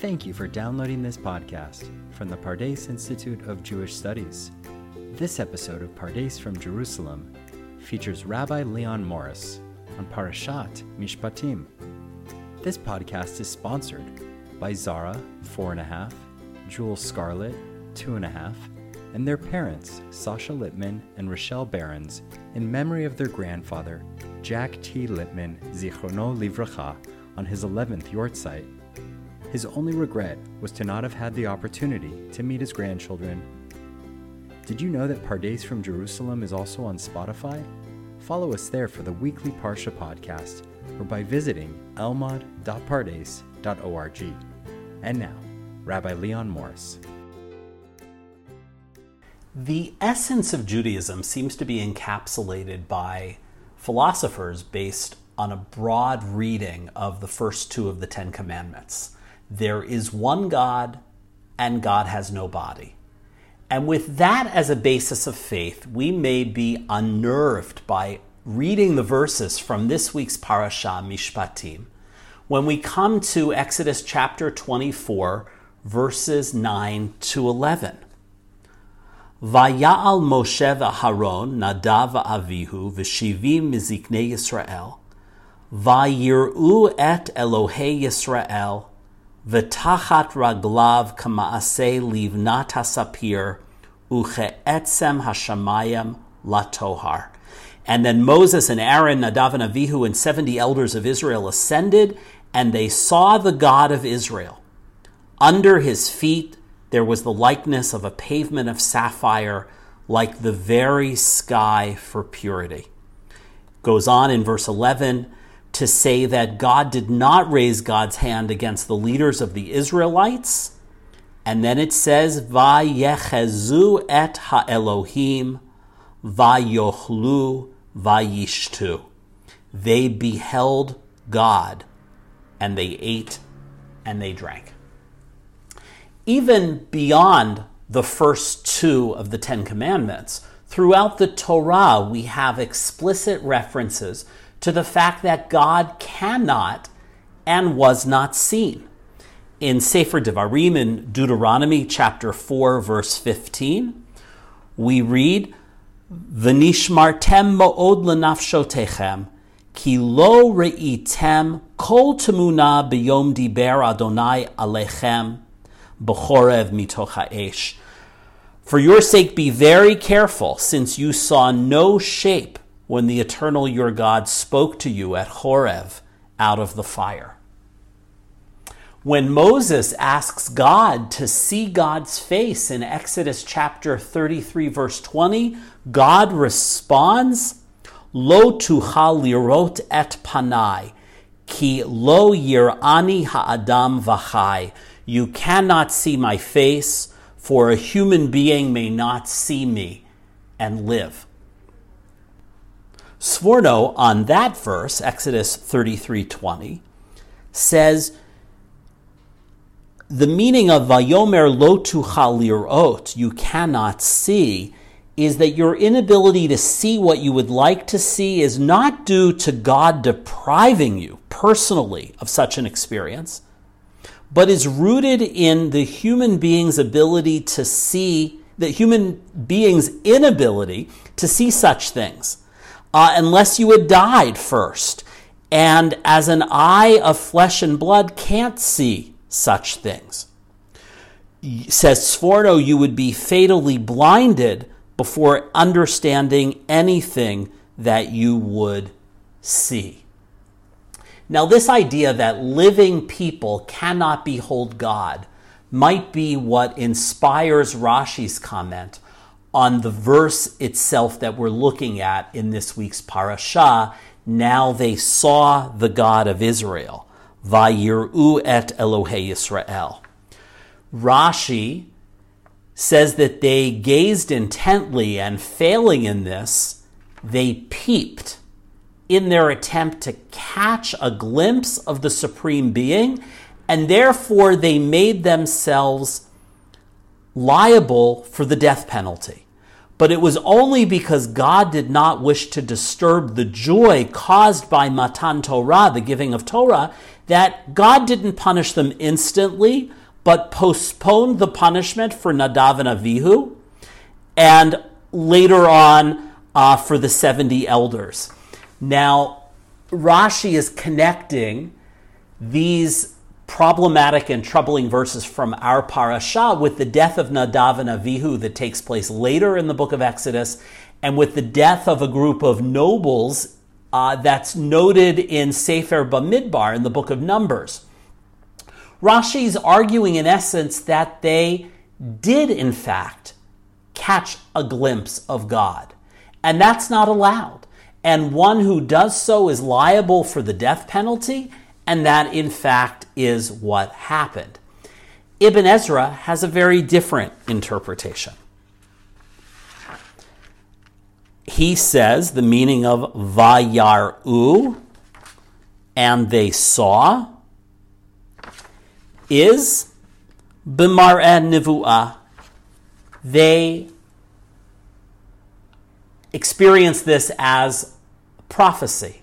Thank you for downloading this podcast from the Pardes Institute of Jewish Studies. This episode of Pardes from Jerusalem features Rabbi Leon Morris on Parashat Mishpatim. This podcast is sponsored by Zara, four and a half, Jewel Scarlett, two and a half, and their parents, Sasha Lippman and Rochelle Behrens, in memory of their grandfather, Jack T. Lippman, Zichrono Livracha, on his 11th yahrzeit. His only regret was to not have had the opportunity to meet his grandchildren. Did you know that Pardes from Jerusalem is also on Spotify? Follow us there for the weekly Parsha podcast or by visiting elmad.pardes.org. And now, Rabbi Leon Morris. The essence of Judaism seems to be encapsulated by philosophers based on a broad reading of the first two of the Ten Commandments. There is one God, and God has no body. And with that as a basis of faith, we may be unnerved by reading the verses from this week's parasha, Mishpatim, when we come to Exodus chapter 24, verses 9 to 11. Vayal Moshe v'Haron, Nadav v'Avihu, v'shivim miziknei Yisrael, vayir'u et Elohei Yisrael, v'tachat raglav kamaase livnat hasapir, uche'etzem hashamayim latohar. And then Moses and Aaron, Nadav and Avihu, and 70 elders of Israel ascended, and they saw the God of Israel. Under his feet there was the likeness of a pavement of sapphire, like the very sky for purity. Goes on in verse 11 to say that God did not raise God's hand against the leaders of the Israelites. And then it says, Vayechezu et ha'elohim, vayochlu, vayishtu. They beheld God, and they ate and they drank even beyond the first two of the Ten Commandments, throughout the Torah, we have explicit references to the fact that God cannot and was not seen. In Sefer Devarim in Deuteronomy chapter 4, verse 15, we read, V'nishmartem mo'od lenafshotechem, ki lo re'item kol temuna b'yom diber Adonai alechem, Bechorev mitoch ha'esh. For your sake, be very careful, since you saw no shape when the eternal your God spoke to you at Horeb out of the fire. When Moses asks God to see God's face in Exodus chapter 33, verse 20, God responds, Lo tuchal lirot et panai, ki lo yirani ha'adam v'chai. You cannot see my face, for a human being may not see me and live. Sforno on that verse, Exodus 33:20, says the meaning of Vayomer lo tuchal you cannot see, is that your inability to see what you would like to see is not due to God depriving you personally of such an experience but is rooted in the human being's ability to see, the human being's inability to see such things, uh, unless you had died first. And as an eye of flesh and blood can't see such things. Says Sforno, you would be fatally blinded before understanding anything that you would see. Now, this idea that living people cannot behold God might be what inspires Rashi's comment on the verse itself that we're looking at in this week's parasha. Now they saw the God of Israel. Vayir'u et Elohei Yisrael. Rashi says that they gazed intently and failing in this, they peeped in their attempt to catch a glimpse of the Supreme Being, and therefore they made themselves liable for the death penalty. But it was only because God did not wish to disturb the joy caused by Matan Torah, the giving of Torah, that God didn't punish them instantly, but postponed the punishment for Nadav and Avihu, and later on uh, for the 70 elders. Now, Rashi is connecting these problematic and troubling verses from our parasha with the death of Nadav and Avihu that takes place later in the book of Exodus, and with the death of a group of nobles uh, that's noted in Sefer Bamidbar in the book of Numbers. Rashi is arguing, in essence, that they did, in fact, catch a glimpse of God. And that's not allowed. And one who does so is liable for the death penalty, and that, in fact, is what happened. Ibn Ezra has a very different interpretation. He says the meaning of vayaru, and they saw, is bimar nivu'ah. They experience this as prophecy.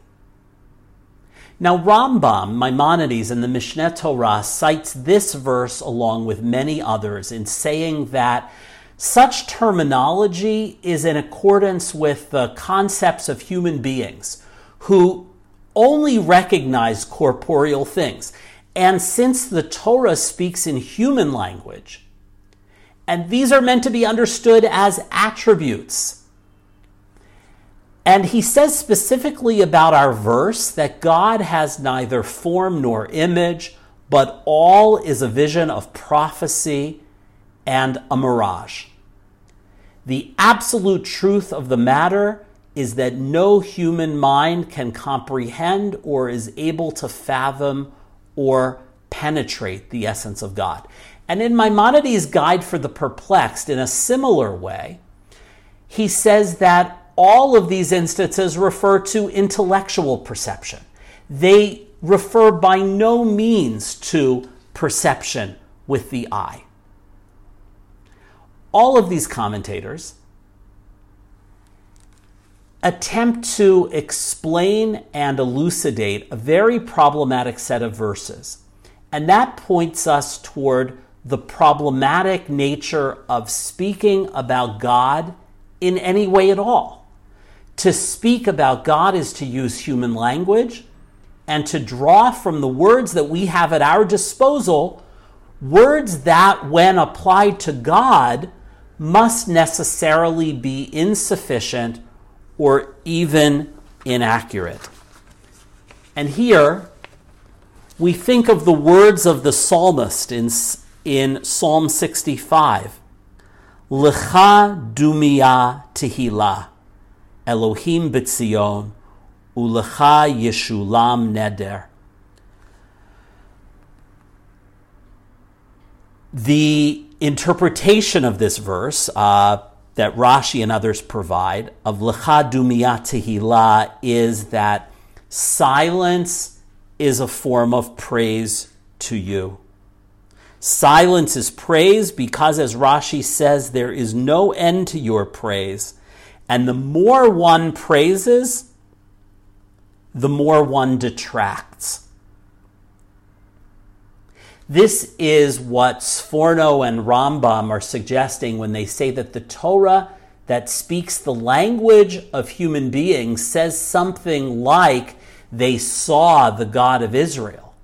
Now, Rambam, Maimonides, in the Mishneh Torah cites this verse along with many others in saying that such terminology is in accordance with the concepts of human beings who only recognize corporeal things. And since the Torah speaks in human language, and these are meant to be understood as attributes, and he says specifically about our verse that God has neither form nor image, but all is a vision of prophecy and a mirage. The absolute truth of the matter is that no human mind can comprehend or is able to fathom or penetrate the essence of God. And in Maimonides' Guide for the Perplexed, in a similar way, he says that all of these instances refer to intellectual perception. They refer by no means to perception with the eye. All of these commentators attempt to explain and elucidate a very problematic set of verses. And that points us toward the problematic nature of speaking about God in any way at all. To speak about God is to use human language and to draw from the words that we have at our disposal words that, when applied to God, must necessarily be insufficient or even inaccurate. And here, we think of the words of the psalmist in, in Psalm 65 Lecha dumia tehillah. Elohim b'tzion, ulecha yeshulam neder. The interpretation of this verse uh, that Rashi and others provide of lecha dumiyat tehillah is that silence is a form of praise to you. Silence is praise because, as Rashi says, there is no end to your praise. And the more one praises, the more one detracts. This is what Sforno and Rambam are suggesting when they say that the Torah that speaks the language of human beings says something like they saw the God of Israel.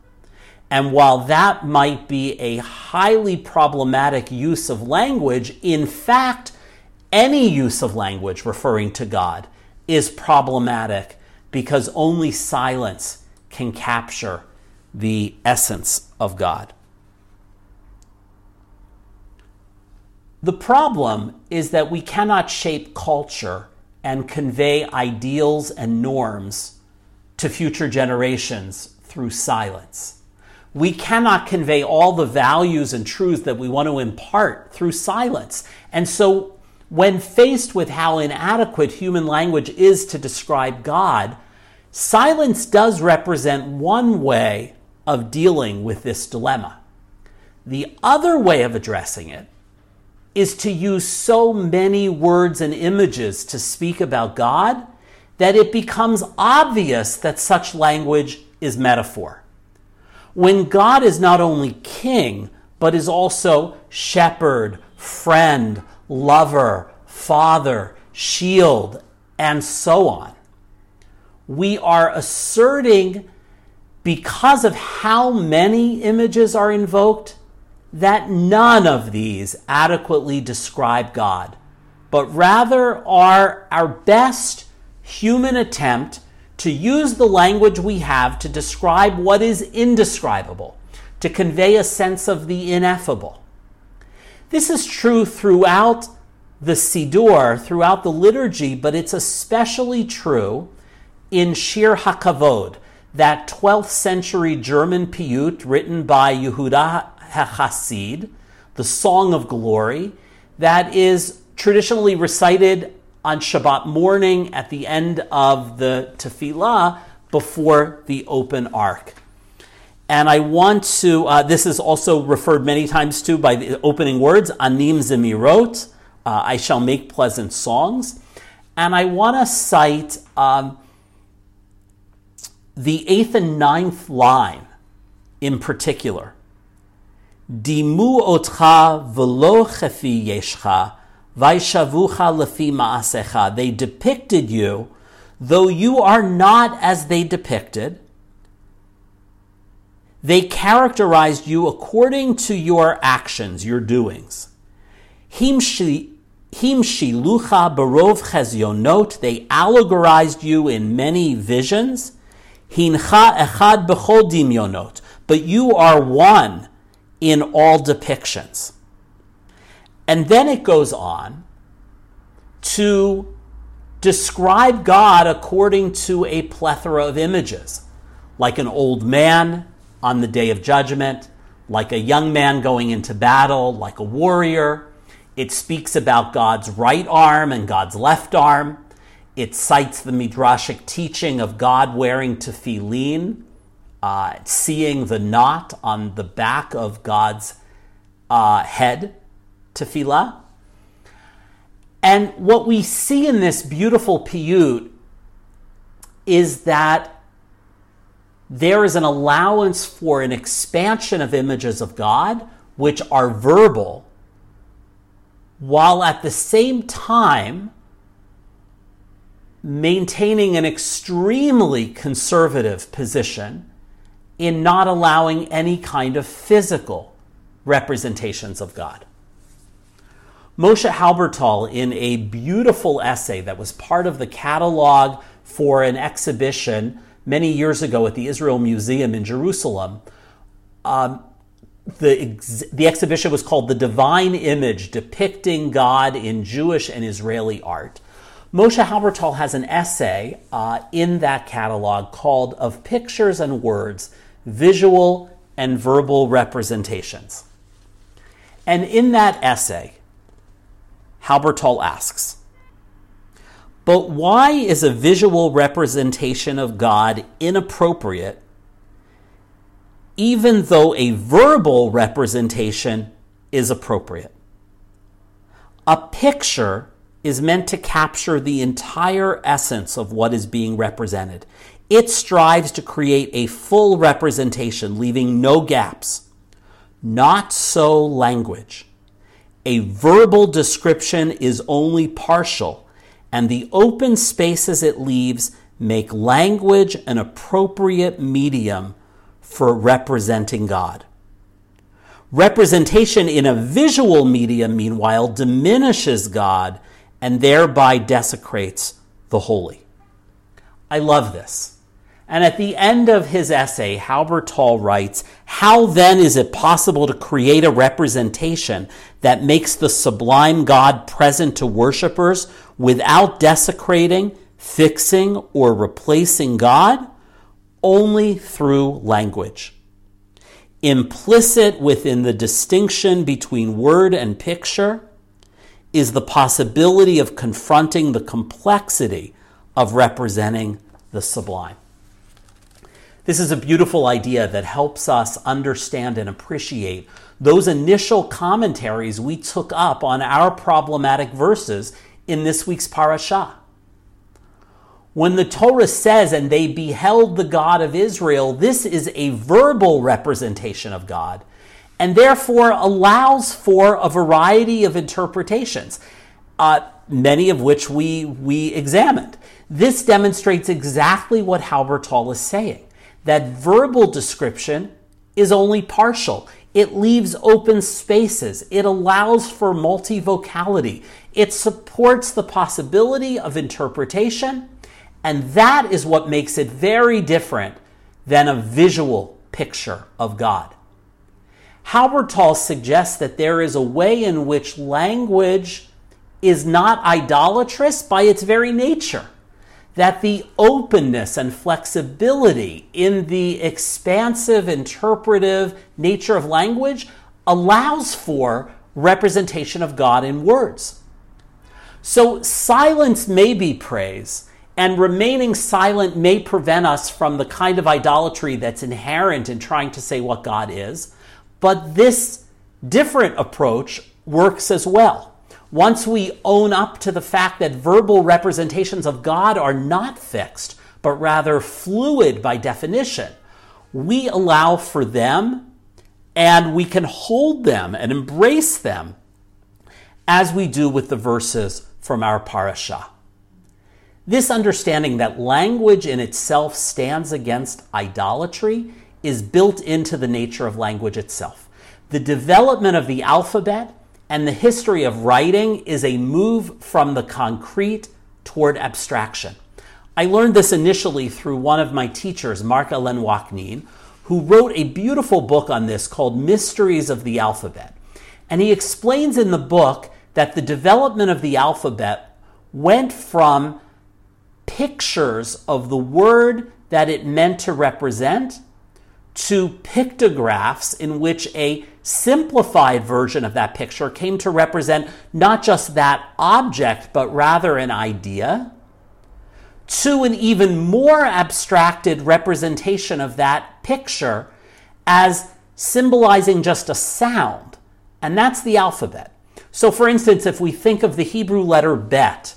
And while that might be a highly problematic use of language, in fact, any use of language referring to God is problematic because only silence can capture the essence of God. The problem is that we cannot shape culture and convey ideals and norms to future generations through silence. We cannot convey all the values and truths that we want to impart through silence. And so when faced with how inadequate human language is to describe God, silence does represent one way of dealing with this dilemma. The other way of addressing it is to use so many words and images to speak about God that it becomes obvious that such language is metaphor. when God is not only king, but is also shepherd, friend, lover, father, shield, and so on. We are asserting, because of how many images are invoked, that none of these adequately describe God, but rather are our best human attempt to use the language we have to describe what is indescribable, to convey a sense of the ineffable. This is true throughout the Siddur, throughout the liturgy, but it's especially true in Shir HaKavod, that 12th century German piyut written by Yehuda HaChassid, the Song of Glory, that is traditionally recited on Shabbat morning at the end of the tefillah before the open ark. And I want to, uh, this is also referred many times to by the opening words, Anim Zemirot, uh, I shall make pleasant songs. And I want to cite um, the eighth and ninth line in particular. Dimu otcha velo chefi yeshcha, vaishavucha lefi ma'asecha. They depicted you, though you are not as they depicted. They characterized you according to your actions, your doings. Himshi Him shilucha barov chezionot. They allegorized you in many visions. Hincha echad bechol dimyonot. But you are one in all depictions. And then it goes on to describe God according to a plethora of images, like an old man on the day of judgment, like a young man going into battle, like a warrior, it speaks about God's right arm and God's left arm. It cites the midrashic teaching of God wearing tefillin, uh, seeing the knot on the back of God's uh, head, tefillah. And what we see in this beautiful piyut is that there is an allowance for an expansion of images of God, which are verbal, while at the same time maintaining an extremely conservative position in not allowing any kind of physical representations of God. Moshe Halbertal, in a beautiful essay that was part of the catalog for an exhibition many years ago at the Israel Museum in Jerusalem, um, the, ex- the exhibition was called The Divine Image, depicting God in Jewish and Israeli art. Moshe Halbertal has an essay uh, in that catalog called Of Pictures and Words Visual and Verbal Representations. And in that essay, Halbertal asks, But why is a visual representation of God inappropriate even though a verbal representation is appropriate. A picture is meant to capture the entire essence of what is being represented. It strives to create a full representation, leaving no gaps. Not so language. A verbal description is only partial, and the open spaces it leaves make language an appropriate medium for representing God. Representation in a visual medium, meanwhile, diminishes God and thereby desecrates the holy. I love this. And at the end of his essay, Halbertal writes How then is it possible to create a representation that makes the sublime God present to worshippers without desecrating, fixing, or replacing God? only through language. Implicit within the distinction between word and picture is the possibility of confronting the complexity of representing the sublime. This is a beautiful idea that helps us understand and appreciate those initial commentaries we took up on our problematic verses in this week's parashah. When the Torah says, and they beheld the God of Israel, this is a verbal representation of God and therefore allows for a variety of interpretations, uh, many of which we, we examined. This demonstrates exactly what Halbertal is saying that verbal description is only partial. It leaves open spaces. It allows for multivocality. It supports the possibility of interpretation. And that is what makes it very different than a visual picture of God. Halbertal suggests that there is a way in which language is not idolatrous by its very nature. That the openness and flexibility in the expansive, interpretive nature of language allows for representation of God in words. So, silence may be praise, and remaining silent may prevent us from the kind of idolatry that's inherent in trying to say what God is. But this different approach works as well. Once we own up to the fact that verbal representations of God are not fixed, but rather fluid by definition, we allow for them and we can hold them and embrace them as we do with the verses from our parasha. This understanding that language in itself stands against idolatry is built into the nature of language itself. The development of the alphabet and the history of writing is a move from the concrete toward abstraction. I learned this initially through one of my teachers, Marc-Alain Ouaknin, who wrote a beautiful book on this called Mysteries of the Alphabet. And he explains in the book that the development of the alphabet went from pictures of the word that it meant to represent to pictographs in which a simplified version of that picture came to represent not just that object, but rather an idea, to an even more abstracted representation of that picture as symbolizing just a sound, and that's the alphabet. So, for instance, if we think of the Hebrew letter bet,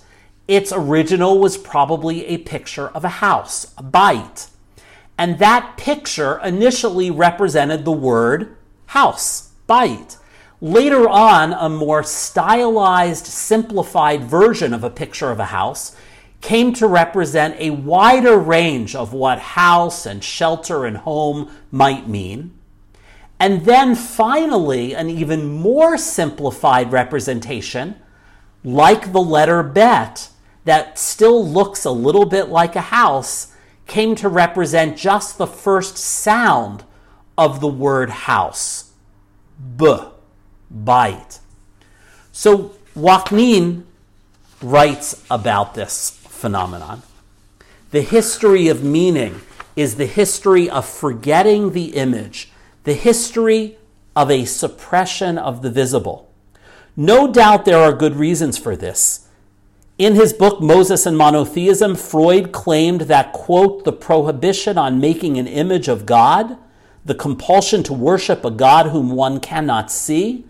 its original was probably a picture of a house, a bite. And that picture initially represented the word house, bite. Later on, a more stylized, simplified version of a picture of a house came to represent a wider range of what house and shelter and home might mean. And then finally, an even more simplified representation, like the letter bet, that still looks a little bit like a house came to represent just the first sound of the word house. B, bite. So Ouaknin writes about this phenomenon. The history of meaning is the history of forgetting the image, the history of a suppression of the visible. No doubt there are good reasons for this. In his book, Moses and Monotheism, Freud claimed that, quote, the prohibition on making an image of God, the compulsion to worship a God whom one cannot see,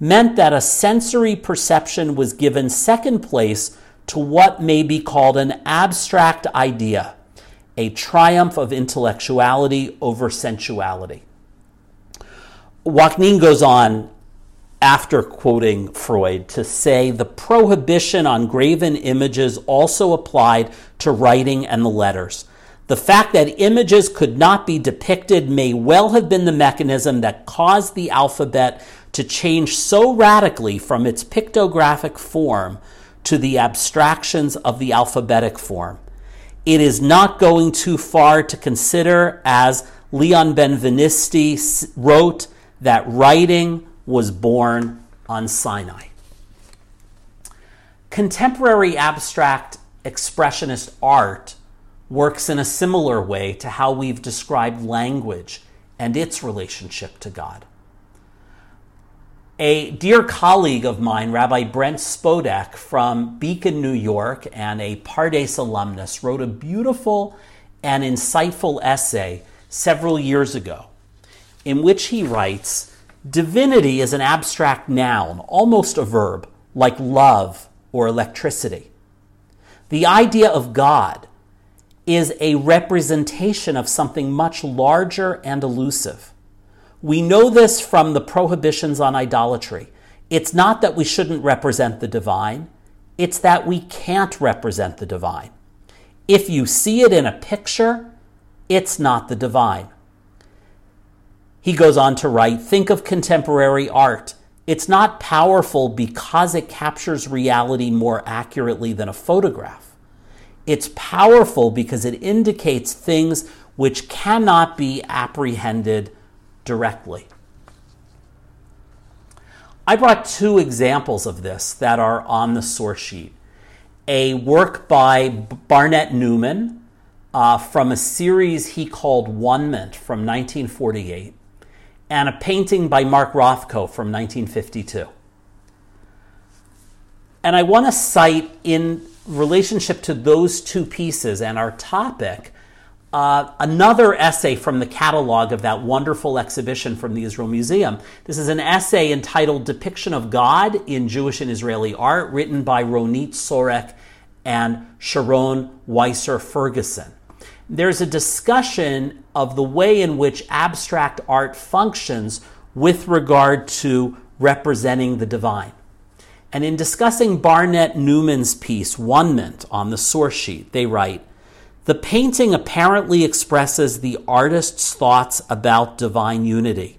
meant that a sensory perception was given second place to what may be called an abstract idea, a triumph of intellectuality over sensuality. Ouaknin goes on after quoting Freud, to say the prohibition on graven images also applied to writing and the letters. The fact that images could not be depicted may well have been the mechanism that caused the alphabet to change so radically from its pictographic form to the abstractions of the alphabetic form. It is not going too far to consider, as Leon Benvenisti wrote, that writing was born on Sinai. Contemporary abstract expressionist art works in a similar way to how we've described language and its relationship to God. A dear colleague of mine, Rabbi Brent Spodek from Beacon, New York, and a Pardes alumnus, wrote a beautiful and insightful essay several years ago in which he writes Divinity is an abstract noun, almost a verb, like love or electricity. The idea of God is a representation of something much larger and elusive. We know this from the prohibitions on idolatry. It's not that we shouldn't represent the divine, it's that we can't represent the divine. If you see it in a picture, it's not the divine. He goes on to write Think of contemporary art. It's not powerful because it captures reality more accurately than a photograph. It's powerful because it indicates things which cannot be apprehended directly. I brought two examples of this that are on the source sheet. A work by Barnett Newman uh, from a series he called Onement from 1948, and a painting by Mark Rothko from 1952. And I want to cite in relationship to those two pieces and our topic uh, another essay from the catalog of that wonderful exhibition from the Israel Museum. This is an essay entitled Depiction of God in Jewish and Israeli Art, written by Ronit Sorek and Sharon Weiser Ferguson. There's a discussion of the way in which abstract art functions with regard to representing the divine. And in discussing Barnett Newman's piece, Onement, on the source sheet, they write, the painting apparently expresses the artist's thoughts about divine unity,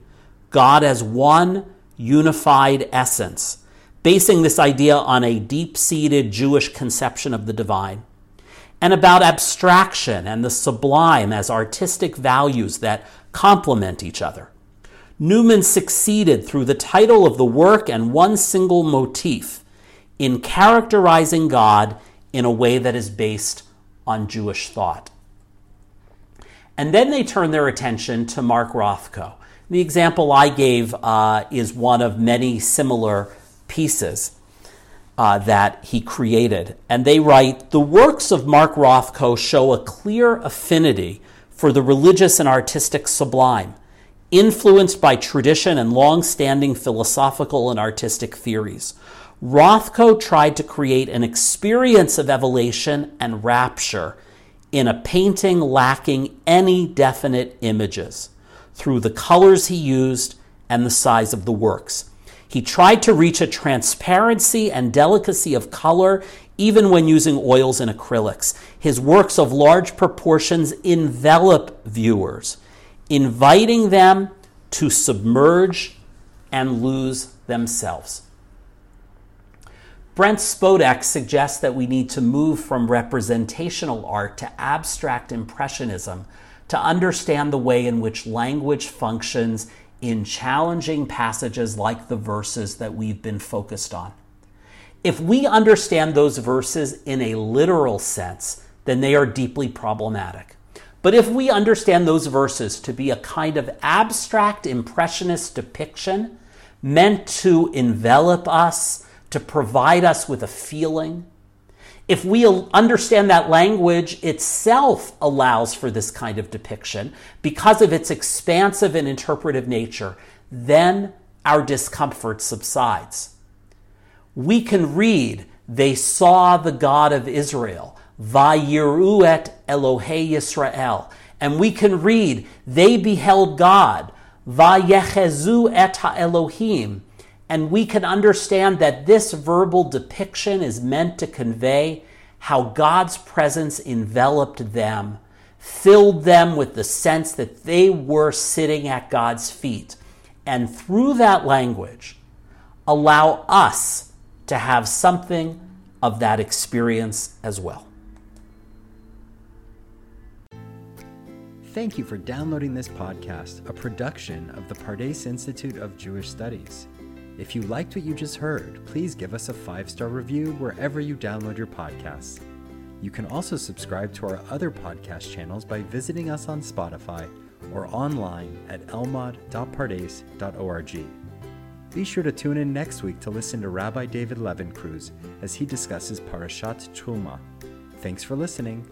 God as one unified essence, basing this idea on a deep seated Jewish conception of the divine, and about abstraction and the sublime as artistic values that complement each other. Newman succeeded through the title of the work and one single motif in characterizing God in a way that is based on Jewish thought. And then they turn their attention to Mark Rothko. The example I gave uh, is one of many similar pieces uh, that he created. And they write The works of Mark Rothko show a clear affinity for the religious and artistic sublime, influenced by tradition and long standing philosophical and artistic theories. Rothko tried to create an experience of elevation and rapture in a painting lacking any definite images through the colors he used and the size of the works. He tried to reach a transparency and delicacy of color even when using oils and acrylics. His works of large proportions envelop viewers, inviting them to submerge and lose themselves. Brent Spodek suggests that we need to move from representational art to abstract impressionism to understand the way in which language functions in challenging passages like the verses that we've been focused on. If we understand those verses in a literal sense, then they are deeply problematic. But if we understand those verses to be a kind of abstract impressionist depiction meant to envelop us, to provide us with a feeling. If we understand that language itself allows for this kind of depiction because of its expansive and interpretive nature, then our discomfort subsides. We can read, They saw the God of Israel, Vayiruet Elohei Yisrael. And we can read, They beheld God, Vayechezu et Elohim and we can understand that this verbal depiction is meant to convey how God's presence enveloped them, filled them with the sense that they were sitting at God's feet. And through that language, allow us to have something of that experience as well. Thank you for downloading this podcast, a production of the Pardes Institute of Jewish Studies. If you liked what you just heard, please give us a five star review wherever you download your podcasts. You can also subscribe to our other podcast channels by visiting us on Spotify or online at elmad.pardes.org. Be sure to tune in next week to listen to Rabbi David Levin-Kruss as he discusses Parashat Truma. Thanks for listening.